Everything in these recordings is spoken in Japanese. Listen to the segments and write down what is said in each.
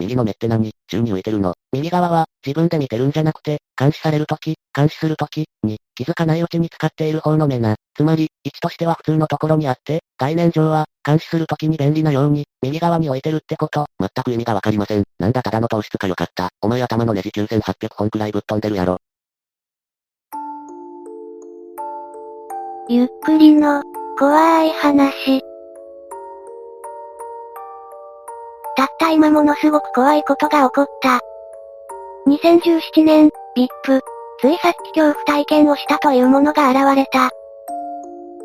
右の目って何?宙に浮いてるの?右側は、自分で見てるんじゃなくて、監視されるとき、監視するとき、に、気づかないうちに使っている方の目な。つまり、位置としては普通のところにあって、概念上は、監視するときに便利なように、右側に置いてるってこと。全く意味がわかりません。なんだただの糖質かよかった。お前頭のネジ9800本くらいぶっ飛んでるやろ。ゆっくりの、怖い話。たった今ものすごく怖いことが起こった。2017年、VIP、ついさっき恐怖体験をしたというものが現れた。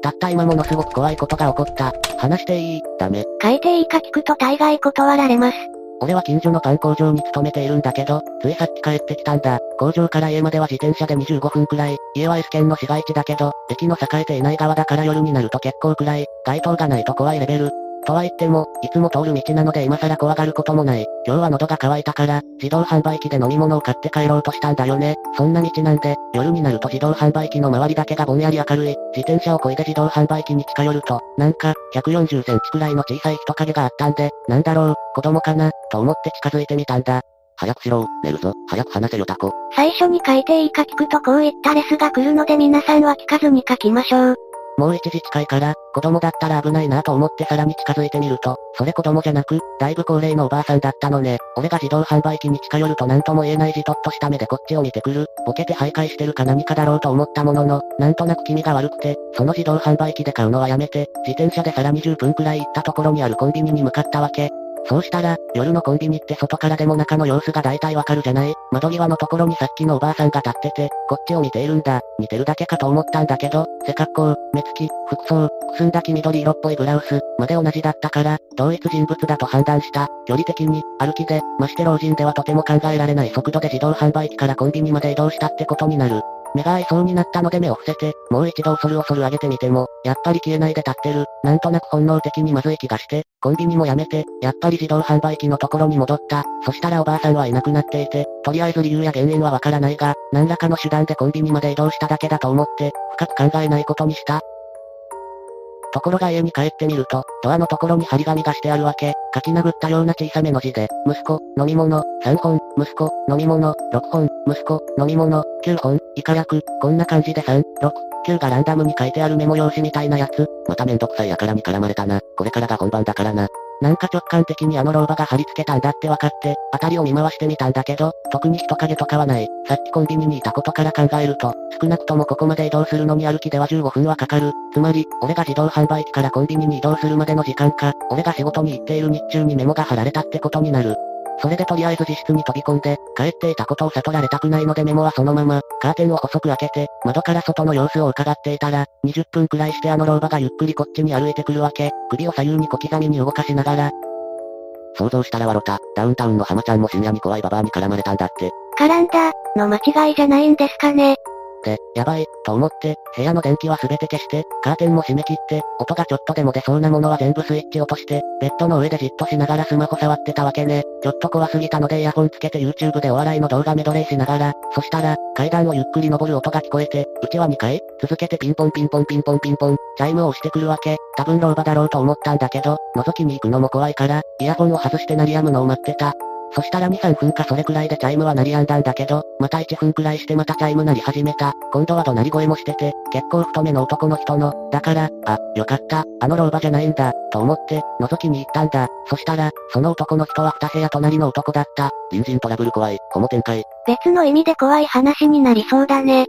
たった今ものすごく怖いことが起こった。話していい？ダメ。書いていいか聞くと大概断られます。俺は近所のパン工場に勤めているんだけど、ついさっき帰ってきたんだ。工場から家までは自転車で25分くらい、家は S 県の市街地だけど、駅の栄えていない側だから夜になると結構くらい、街灯がないと怖いレベル。とは言っても、いつも通る道なので今更怖がることもない。今日は喉が渇いたから、自動販売機で飲み物を買って帰ろうとしたんだよね。そんな道なんで、夜になると自動販売機の周りだけがぼんやり明るい。自転車を漕いで自動販売機に近寄ると、なんか、140センチくらいの小さい人影があったんで、なんだろう、子供かな、と思って近づいてみたんだ。早くしろ、寝るぞ、早く話せよタコ。最初に書いていいか聞くとこういったレスが来るので皆さんは聞かずに書きましょう。もう1時近いから、子供だったら危ないなと思ってさらに近づいてみると、それ子供じゃなく、だいぶ高齢のおばあさんだったのね。俺が自動販売機に近寄ると何とも言えないじとっとした目でこっちを見てくる。ボケて徘徊してるか何かだろうと思ったものの、なんとなく気味が悪くて、その自動販売機で買うのはやめて、自転車でさらに10分くらい行ったところにあるコンビニに向かったわけ。そうしたら、夜のコンビニって外からでも中の様子が大体わかるじゃない？窓際のところにさっきのおばあさんが立ってて、こっちを見ているんだ。似てるだけかと思ったんだけど、背格好、目つき、服装、くすんだ黄緑色っぽいブラウス、まで同じだったから、同一人物だと判断した。距離的に、歩きで、まして老人ではとても考えられない速度で自動販売機からコンビニまで移動したってことになる。目が合いそうになったので目を伏せて、もう一度恐る恐る上げてみても、やっぱり消えないで立ってる。なんとなく本能的にまずい気がして、コンビニもやめて、やっぱり自動販売機のところに戻った。そしたらおばあさんはいなくなっていて、とりあえず理由や原因はわからないが、何らかの手段でコンビニまで移動しただけだと思って、深く考えないことにした。ところが家に帰ってみると、ドアのところに張り紙がしてあるわけ。書き殴ったような小さめの字で、息子、飲み物、3本、息子、飲み物、6本、息子、飲み物、9本、以下略、こんな感じで3、6、9がランダムに書いてあるメモ用紙みたいなやつ。まためんどくさいやからに絡まれたな。これからが本番だからな。なんか直感的にあの老婆が貼り付けたんだって分かって、辺りを見回してみたんだけど、特に人影とかはない。さっきコンビニにいたことから考えると、少なくともここまで移動するのに歩きでは15分はかかる。つまり、俺が自動販売機からコンビニに移動するまでの時間か、俺が仕事に行っている日中にメモが貼られたってことになる。それでとりあえず自室に飛び込んで、帰っていたことを悟られたくないのでメモはそのまま、カーテンを細く開けて、窓から外の様子を伺っていたら、20分くらいしてあの老婆がゆっくりこっちに歩いてくるわけ、首を左右に小刻みに動かしながら、想像したら笑った。ダウンタウンの浜ちゃんも深夜に怖いババアに絡まれたんだって。絡んだ、の間違いじゃないんですかね。、てやばい、と思って、部屋の電気は全て消して、カーテンも閉め切って、音がちょっとでも出そうなものは全部スイッチ落として、ベッドの上でじっとしながらスマホ触ってたわけね。ちょっと怖すぎたのでイヤホンつけて YouTube でお笑いの動画メドレーしながら、そしたら、階段をゆっくり登る音が聞こえて、うちは2階、続けてピンポンピンポンピンポンピンポン、チャイムを押してくるわけ。多分老婆だろうと思ったんだけど、覗きに行くのも怖いから、イヤホンを外して鳴り止むのを待ってた。そしたら2、3分かそれくらいでチャイムは鳴りやんだんだけど、また1分くらいしてまたチャイム鳴り始めた。今度は怒鳴り声もしてて、結構太めの男の人の、だから、あ、よかった、あの老婆じゃないんだ、と思って、覗きに行ったんだ。そしたら、その男の人は2部屋隣の男だった。隣人トラブル怖い、この展開。別の意味で怖い話になりそうだね。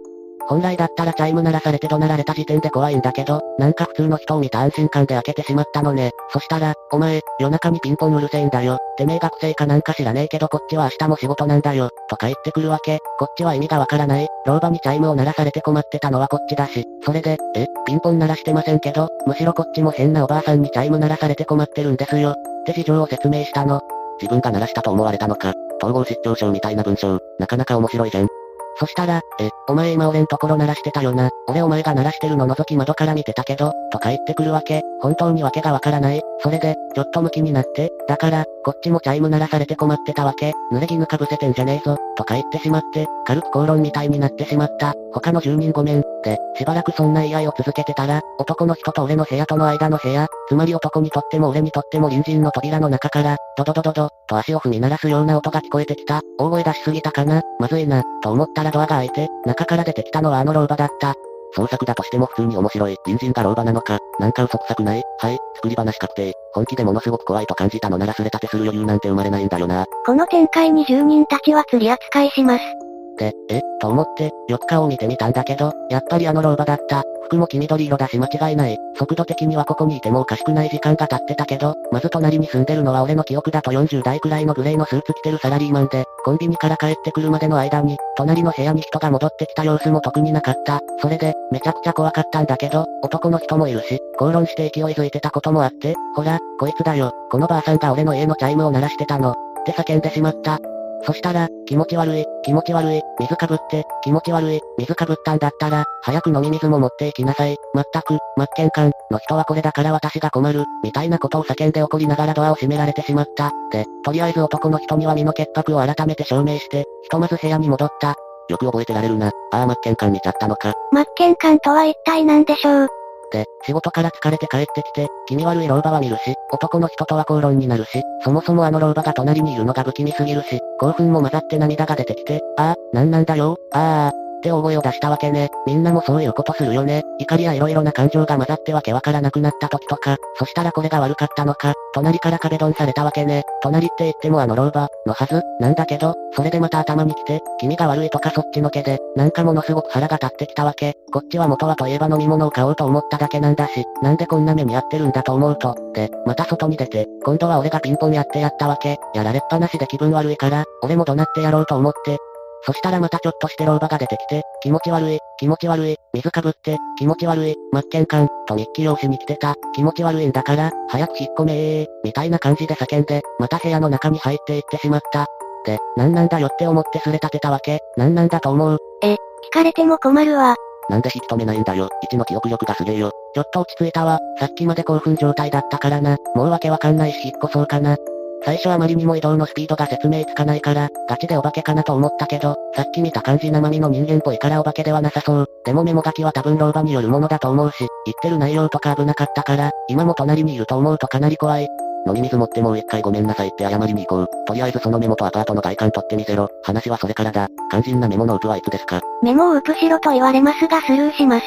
本来だったらチャイム鳴らされて怒鳴られた時点で怖いんだけど、なんか普通の人を見た安心感で開けてしまったのね。そしたら、お前、夜中にピンポンうるせえんだよ。てめえ学生かなんか知らねえけどこっちは明日も仕事なんだよ。とか言ってくるわけ。こっちは意味がわからない。老婆にチャイムを鳴らされて困ってたのはこっちだし。それで、え、ピンポン鳴らしてませんけど、むしろこっちも変なおばあさんにチャイム鳴らされて困ってるんですよ。って事情を説明したの。自分が鳴らしたと思われたのか。統合失調症みたいな文章、なかなか面白いじゃん。そしたら、え、お前今俺んところ鳴らしてたよな。俺お前が鳴らしてるの覗き窓から見てたけど、とか言ってくるわけ。本当にわけがわからない。それで、ちょっとムキになって、だから、こっちもチャイム鳴らされて困ってたわけ。濡れ衣かぶせてんじゃねえぞ。と返してしまって、軽く口論みたいになってしまった。他の住人ごめん。で、しばらくそんな言い合いを続けてたら、男の人と俺の部屋との間の部屋、つまり男にとっても俺にとっても隣人の扉の中から、ドドドドド、と足を踏み鳴らすような音が聞こえてきた。大声出しすぎたかなまずいな、と思ったらドアが開いて、中から出てきたのはあの老婆だった。創作だとしても普通に面白い。隣人が老婆なのか。なんか嘘くさくない？はい、作り話確定。本気でものすごく怖いと感じたのならすれ立てする余裕なんて生まれないんだよな。この展開に住人たちは釣り扱いします。で、え、と思って、よく顔を見てみたんだけど、やっぱりあの老婆だった。服も黄緑色だし間違いない。速度的にはここにいてもおかしくない時間が経ってたけど、まず隣に住んでるのは俺の記憶だと40代くらいのグレーのスーツ着てるサラリーマンで、コンビニから帰ってくるまでの間に、隣の部屋に人が戻ってきた様子も特になかった。それで、めちゃくちゃ怖かったんだけど、男の人もいるし、口論して勢いづいてたこともあって、ほら、こいつだよ、このばあさんが俺の家のチャイムを鳴らしてたの。って叫んでしまった。そしたら、気持ち悪い、気持ち悪い、水かぶって、気持ち悪い、水かぶったんだったら、早く飲み水も持っていきなさい。まったく、真剣感、の人はこれだから私が困る、みたいなことを叫んで怒りながらドアを閉められてしまった。で、とりあえず男の人には身の潔白を改めて証明して、ひとまず部屋に戻った。よく覚えてられるな。ああ、真剣感見ちゃったのか。真剣感とは一体何でしょう？で、仕事から疲れて帰ってきて、気味悪い老婆は見るし、男の人とは口論になるし、そもそもあの老婆が隣にいるのが不気味すぎるし、興奮も混ざって涙が出てきて、ああ、なんなんだよ、ああ、って大声を出したわけね。みんなもそういうことするよね。怒りや色々な感情が混ざってわけわからなくなった時とか、そしたらこれが悪かったのか、隣から壁ドンされたわけね。隣って言ってもあの老婆、のはず、なんだけど、それでまた頭に来て、君が悪いとかそっちのけで、なんかものすごく腹が立ってきたわけ。こっちは元はといえば飲み物を買おうと思っただけなんだし、なんでこんな目に遭ってるんだと思うと。で、また外に出て、今度は俺がピンポンやってやったわけ。やられっぱなしで気分悪いから、俺も怒鳴ってやろうと思って、そしたらまたちょっとして老婆が出てきて、気持ち悪い、気持ち悪い、水かぶって、気持ち悪い、真剣感、と日記用紙に来てた、気持ち悪いんだから、早く引っ込めー、みたいな感じで叫んで、また部屋の中に入っていってしまった。で、なんなんだよって思ってすれ立てたわけ、なんなんだと思う？え、聞かれても困るわ。なんで引き止めないんだよ。一の記憶力がすげえよ。ちょっと落ち着いたわ。さっきまで興奮状態だったからな。もうわけわかんないし引っ越そうかな。最初あまりにも移動のスピードが説明つかないから、ガチでお化けかなと思ったけど、さっき見た感じ生身の人間っぽいからお化けではなさそう。でもメモ書きは多分老婆によるものだと思うし、言ってる内容とか危なかったから、今も隣にいると思うとかなり怖い。飲み水持ってもう一回ごめんなさいって謝りに行こう。とりあえずそのメモとアパートの外観取ってみせろ。話はそれからだ。肝心なメモのウプはいつですか？メモをウプしろと言われますがスルーします。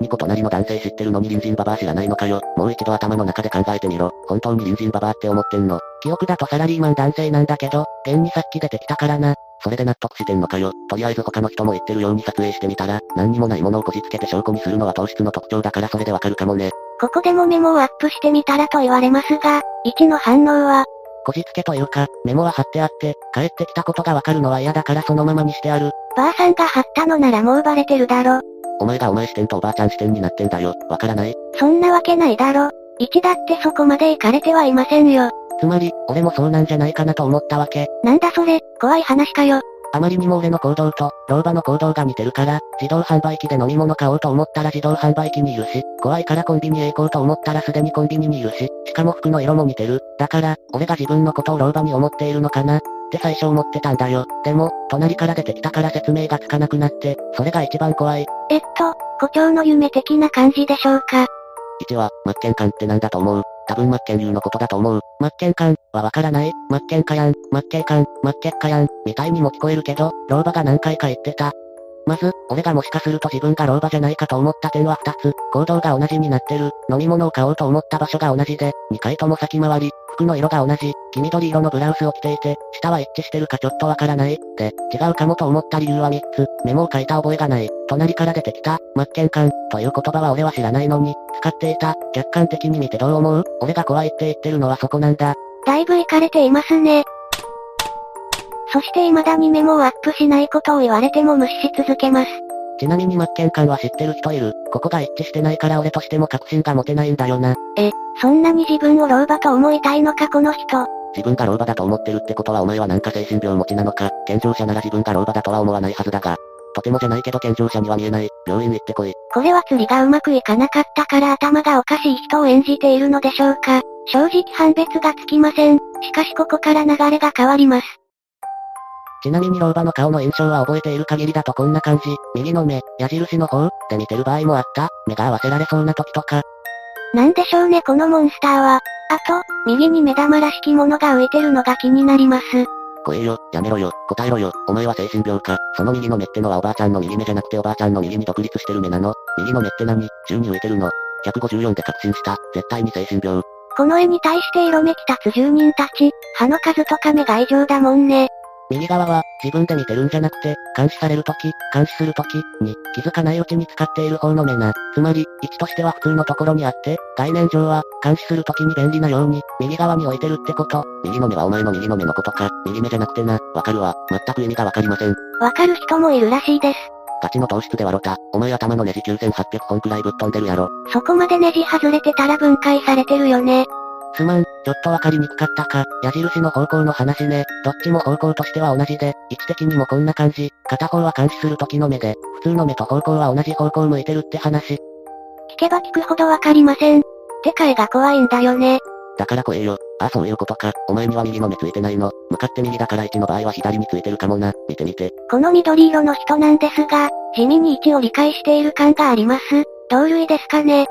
2個隣の男性知ってるのに隣人ババア知らないのかよ。もう一度頭の中で考えてみろ。本当に隣人ババアって思ってんの？記憶だとサラリーマン男性なんだけど、現にさっき出てきたからな。それで納得してんのかよ。とりあえず他の人も言ってるように撮影してみたら、何にもないものをこじつけて証拠にするのは糖質の特徴だからそれでわかるかもね。ここでもメモをアップしてみたらと言われますが、1の反応は、こじつけというか、メモは貼ってあって、帰ってきたことがわかるのは嫌だからそのままにしてある。ばあさんが貼ったのならもうバレてるだろ。お前がお前視点とおばあちゃん視点になってんだよ。わからないそんなわけないだろ。1だってそこまで行かれてはいませんよ。つまり、俺もそうなんじゃないかなと思ったわけ。なんだそれ、怖い話かよ。あまりにも俺の行動と、老婆の行動が似てるから、自動販売機で飲み物買おうと思ったら自動販売機にいるし、怖いからコンビニへ行こうと思ったらすでにコンビニにいるし、しかも服の色も似てる。だから、俺が自分のことを老婆に思っているのかな？って最初思ってたんだよ。でも、隣から出てきたから説明がつかなくなって、それが一番怖い。えっと、胡蝶の夢的な感じでしょうか？1は、真剣感ってなんだと思う？多分真剣流のことだと思う。真剣感はわからない？真剣かやん、真剣感、真剣かやん、みたいにも聞こえるけど、老婆が何回か言ってた。まず、俺がもしかすると自分が老婆じゃないかと思った点は二つ。行動が同じになってる。飲み物を買おうと思った場所が同じで、二回とも先回り。服の色が同じ。黄緑色のブラウスを着ていて、下は一致してるかちょっとわからない。で、違うかもと思った理由は三つ。メモを書いた覚えがない。隣から出てきた、真剣感、という言葉は俺は知らないのに、使っていた。客観的に見てどう思う？俺が怖いって言ってるのはそこなんだ。だいぶ行かれていますね。そして未だにメモをアップしないことを言われても無視し続けます。ちなみに真剣感は知ってる人いる。ここが一致してないから俺としても確信が持てないんだよな。え、そんなに自分を老婆と思いたいのかこの人。自分が老婆だと思ってるってことはお前はなんか精神病持ちなのか。健常者なら自分が老婆だとは思わないはずだが。とてもじゃないけど健常者には見えない。病院行ってこい。これは釣りがうまくいかなかったから頭がおかしい人を演じているのでしょうか。正直判別がつきません。しかしここから流れが変わります。ちなみに老婆の顔の印象は覚えている限りだとこんな感じ。右の目、矢印の方？で見てる場合もあった。目が合わせられそうな時とか。なんでしょうねこのモンスターは。あと、右に目玉らしきものが浮いてるのが気になります。怖えよ、やめろよ、答えろよ、お前は精神病か。その右の目ってのはおばあちゃんの右目じゃなくておばあちゃんの右に独立してる目なの右の目って何？宙に浮いてるの ?154 で確信した。絶対に精神病。この絵に対して色めき立つ住人たち、歯の数とか目が異常だもんね。右側は、自分で見てるんじゃなくて、監視されるとき、監視するとき、に、気づかないうちに使っている方の目な。つまり、位置としては普通のところにあって、概念上は、監視するときに便利なように、右側に置いてるってこと。右の目はお前の右の目のことか、右目じゃなくてな、わかるわ。全く意味がわかりません。わかる人もいるらしいです。ガチの糖質で笑った。お前頭のネジ9800本くらいぶっ飛んでるやろ。そこまでネジ外れてたら分解されてるよね。すまん、ちょっとわかりにくかったか。矢印の方向の話ね。どっちも方向としては同じで、位置的にもこんな感じ。片方は監視する時の目で、普通の目と方向は同じ方向向いてるって話。聞けば聞くほどわかりません。てか絵が怖いんだよね。だから怖えよ。あ、そういうことか。お前には右の目ついてないの。向かって右だから1の場合は左についてるかもな。見てみて。この緑色の人なんですが、地味に位置を理解している感があります。同類ですかね。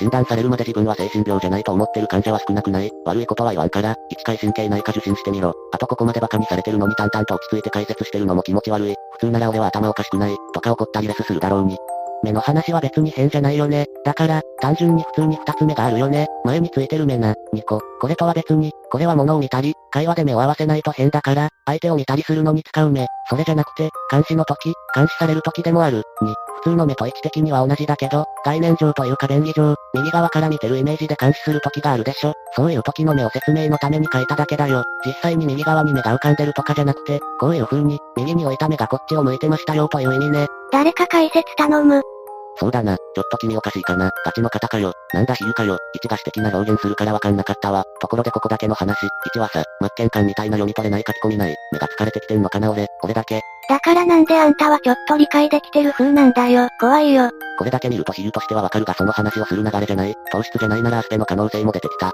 診断されるまで自分は精神病じゃないと思ってる患者は少なくない。悪いことは言わんから、一回神経内科受診してみろ。あとここまで馬鹿にされてるのに淡々と落ち着いて解説してるのも気持ち悪い。普通なら俺は頭おかしくない、とか怒ったりレスするだろうに。目の話は別に変じゃないよね。だから、単純に普通に二つ目があるよね。前についてる目な、2個。これとは別に、これは物を見たり、会話で目を合わせないと変だから、相手を見たりするのに使う目。それじゃなくて、監視の時、監視される時でもある。2、普通の目と位置的には同じだけど、概念上というか便宜上、右側から見てるイメージで監視する時があるでしょ。そういう時の目を説明のために書いただけだよ。実際に右側に目が浮かんでるとかじゃなくて、こういう風に、右に置いた目がこっちを向いてましたよという意味ね。誰か解説頼む。そうだな、ちょっと君おかしいかな。ガチの方かよ。なんだ比喩かよ。位置が私的な表現するからわかんなかったわ。ところでここだけの話。位置はさ、真剣感みたいな読み取れない書き込みない。目が疲れてきてんのかな俺、俺だけ。だからなんであんたはちょっと理解できてる風なんだよ。怖いよ。これだけ見ると比喩としてはわかるがその話をする流れじゃない。糖質じゃないならアスペの可能性も出てきた。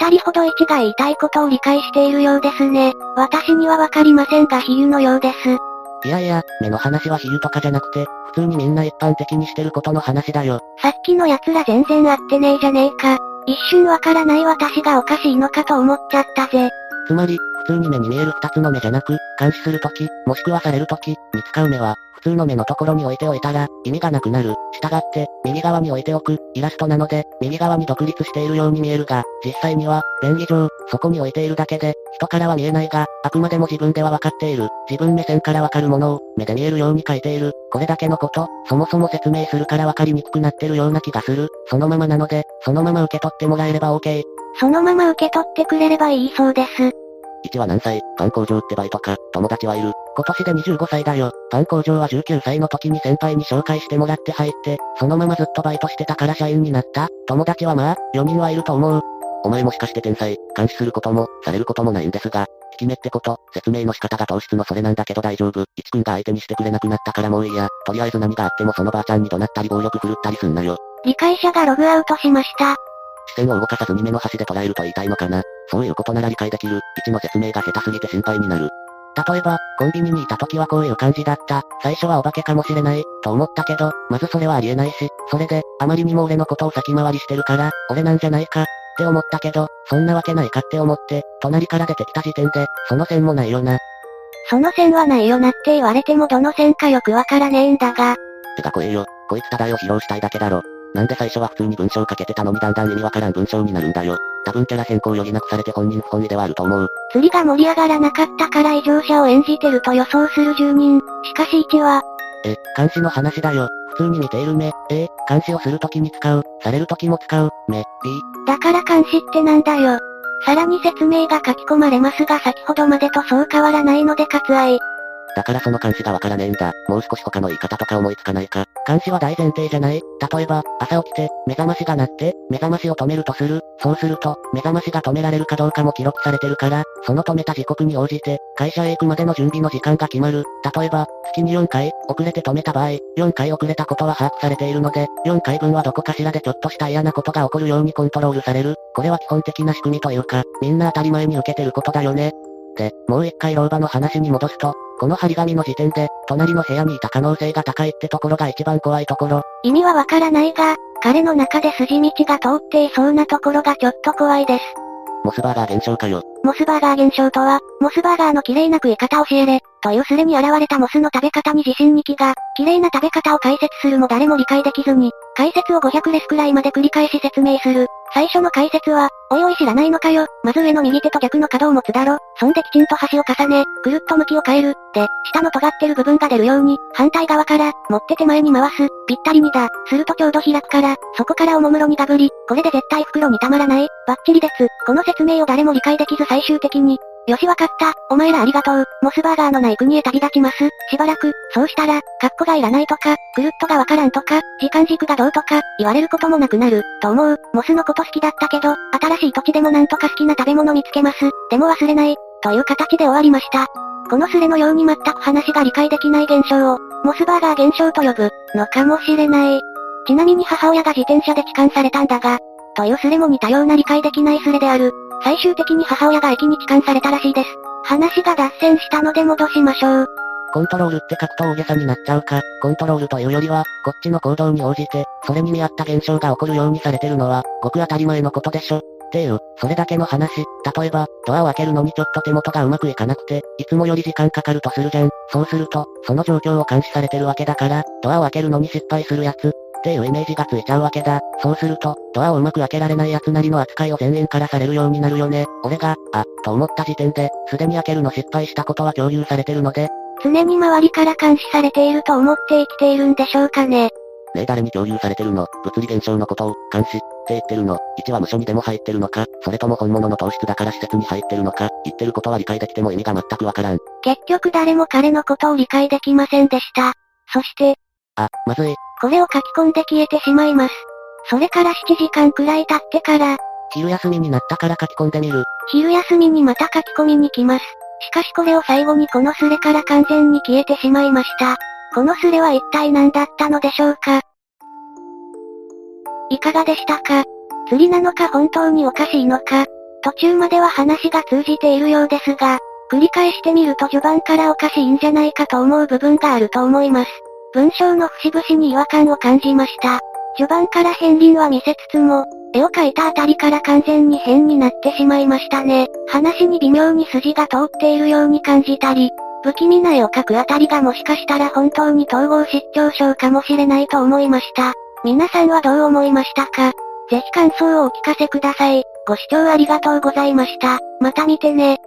二人ほど位置が言いたいことを理解しているようですね。私にはわかりませんが比喩のようです。いやいや、目の話は比喩とかじゃなくて、普通にみんな一般的にしてることの話だよ。さっきの奴ら全然合ってねえじゃねえか。一瞬わからない私がおかしいのかと思っちゃったぜ。つまり、普通に目に見える二つの目じゃなく、監視するとき、もしくはされるとき、に使う目は、普通の目のところに置いておいたら、意味がなくなる。従って、右側に置いておく、イラストなので、右側に独立しているように見えるが、実際には、便宜上、そこに置いているだけで、人からは見えないが、あくまでも自分ではわかっている。自分目線からわかるものを、目で見えるように書いている。これだけのこと、そもそも説明するからわかりにくくなってるような気がする。そのままなので、そのまま受け取ってもらえれば OK。そのまま受け取ってくれればいいそうです。1は何歳？パン工場ってバイトか、友達はいる。今年で25歳だよ。パン工場は19歳の時に先輩に紹介してもらって入って、そのままずっとバイトしてたから社員になった。友達はまあ、4人はいると思う。お前もしかして天才、監視することも、されることもないんですが、引き目ってこと、説明の仕方が糖質のそれなんだけど大丈夫。一君が相手にしてくれなくなったからもういいや。とりあえず何があってもそのばあちゃんに怒鳴ったり暴力振るったりすんなよ。理解者がログアウトしました。視線を動かさずに目の端で捉えると言いたいのかな。そういうことなら理解できる。位置の説明が下手すぎて心配になる。例えば、コンビニにいた時はこういう感じだった。最初はお化けかもしれない、と思ったけど、まずそれはありえないし、それで、あまりにも俺のことを先回りしてるから、俺なんじゃないか、って思ったけど、そんなわけないかって思って、隣から出てきた時点で、その線もないよな。その線はないよなって言われてもどの線かよくわからねえんだが。てか怖えよ、こいつただ絵を披露したいだけだろ。なんで最初は普通に文章かけてたのにだんだん意味わからん文章になるんだよ。多分キャラ変更を余儀なくされて本人不本意ではあると思う。釣りが盛り上がらなかったから異常者を演じてると予想する住人。しかし1は、え、監視の話だよ。普通に見ている目。え監視をするときに使う。されるときも使う。目。B。だから監視ってなんだよ。さらに説明が書き込まれますが先ほどまでとそう変わらないので割愛。だからその監視がわからねえんだ。もう少し他の言い方とか思いつかないか。監視は大前提じゃない例えば、朝起きて、目覚ましが鳴って、目覚ましを止めるとする。そうすると、目覚ましが止められるかどうかも記録されてるから、その止めた時刻に応じて、会社へ行くまでの準備の時間が決まる。例えば、月に4回、遅れて止めた場合、4回遅れたことは把握されているので、4回分はどこかしらでちょっとした嫌なことが起こるようにコントロールされる。これは基本的な仕組みというか、みんな当たり前に受けてることだよね。で、もう一回老婆の話に戻すと、この張り紙の時点で、隣の部屋にいた可能性が高いってところが一番怖いところ。意味はわからないが、彼の中で筋道が通っていそうなところがちょっと怖いです。モスバーガー現象かよ。モスバーガー現象とは、モスバーガーの綺麗な食い方を教えれ、というスレに現れたモスの食べ方に自信に気が、綺麗な食べ方を解説するも誰も理解できずに、解説を500レスくらいまで繰り返し説明する。最初の解説は、おいおい知らないのかよ。まず上の右手と逆の角を持つだろ。そんできちんと端を重ね、くるっと向きを変える。で、下の尖ってる部分が出るように、反対側から、持って手前に回す。ぴったりにだ。するとちょうど開くから、そこからおもむろにガブリ。これで絶対袋にたまらない。バッチリです。この説明を誰も理解できず最終的に、よしわかった。お前らありがとう。モスバーガーのない国へ旅立ちます。しばらく、そうしたら、カッコがいらないとか、くるっとがわからんとか、時間軸がどうとか、言われることもなくなる、と思う。モスのこと好きだったけど、新しい土地でもなんとか好きな食べ物見つけます。でも忘れない。という形で終わりました。このスレのように全く話が理解できない現象を、モスバーガー現象と呼ぶ、のかもしれない。ちなみに母親が自転車で痴漢されたんだが、というスレも似たような理解できないスレである。最終的に母親が駅に痴漢されたらしいです。話が脱線したので戻しましょう。コントロールって書くと大げさになっちゃうか、コントロールというよりは、こっちの行動に応じて、それに見合った現象が起こるようにされてるのは、ごく当たり前のことでしょ。っていう、それだけの話。例えば、ドアを開けるのにちょっと手元がうまくいかなくて、いつもより時間かかるとするじゃん。そうすると、その状況を監視されてるわけだから、ドアを開けるのに失敗するやつ、っていうイメージがついちゃうわけだ。そうすると、ドアをうまく開けられない奴なりの扱いを前縁からされるようになるよね。俺が、あ、と思った時点で、すでに開けるの失敗したことは共有されてるので、常に周りから監視されていると思って生きているんでしょうかね。ねえ誰に共有されてるの？物理現象のことを、監視、って言ってるの。1は無所にでも入ってるのか、それとも本物の糖質だから施設に入ってるのか、言ってることは理解できても意味が全くわからん。結局誰も彼のことを理解できませんでした。そして、あ、まずい。これを書き込んで消えてしまいます。それから7時間くらい経ってから、昼休みになったから書き込んでみる。昼休みにまた書き込みに来ます。しかしこれを最後にこのスレから完全に消えてしまいました。このスレは一体何だったのでしょうか？いかがでしたか？釣りなのか本当におかしいのか？途中までは話が通じているようですが、繰り返してみると序盤からおかしいんじゃないかと思う部分があると思います。文章の節々に違和感を感じました。序盤から片鱗は見せつつも、絵を描いたあたりから完全に変になってしまいましたね。話に微妙に筋が通っているように感じたり、不気味な絵を描くあたりがもしかしたら本当に統合失調症かもしれないと思いました。皆さんはどう思いましたか？ぜひ感想をお聞かせください。ご視聴ありがとうございました。また見てね。